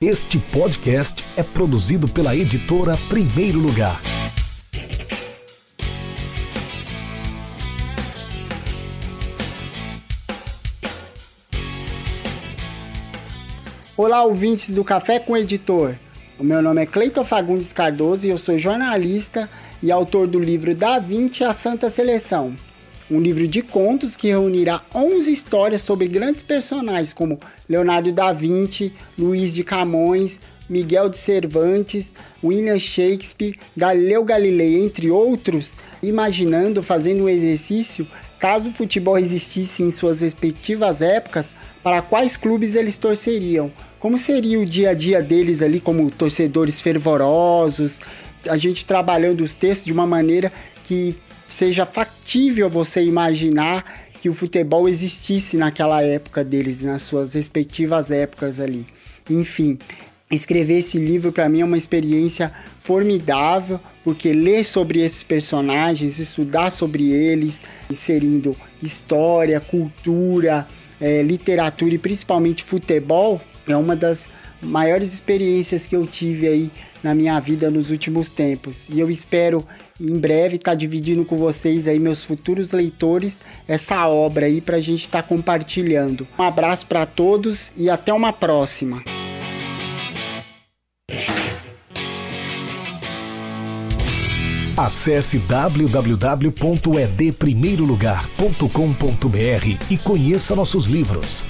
Este podcast é produzido pela editora Primeiro Lugar. Olá, ouvintes do Café com Editor. O meu nome é Cleiton Fagundes Cardoso e eu sou jornalista e autor do livro Da Vinci a Santa Seleção, um livro de contos que reunirá 11 histórias sobre grandes personagens como Leonardo da Vinci, Luiz de Camões, Miguel de Cervantes, William Shakespeare, Galileu Galilei, entre outros, imaginando, fazendo um exercício, caso o futebol existisse em suas respectivas épocas, para quais clubes eles torceriam, como seria o dia a dia deles ali como torcedores fervorosos, a gente trabalhando os textos de uma maneira que seja factível você imaginar que o futebol existisse naquela época deles, nas suas respectivas épocas ali. Enfim, escrever esse livro para mim é uma experiência formidável, porque ler sobre esses personagens, estudar sobre eles, inserindo história, cultura, é, literatura e principalmente futebol, é uma das maiores experiências que eu tive aí na minha vida nos últimos tempos. E eu espero em breve estar tá dividindo com vocês aí, meus futuros leitores, essa obra aí para a gente estar tá compartilhando. Um abraço para todos e até uma próxima. Acesse www.edprimeirolugar.com.br e conheça nossos livros.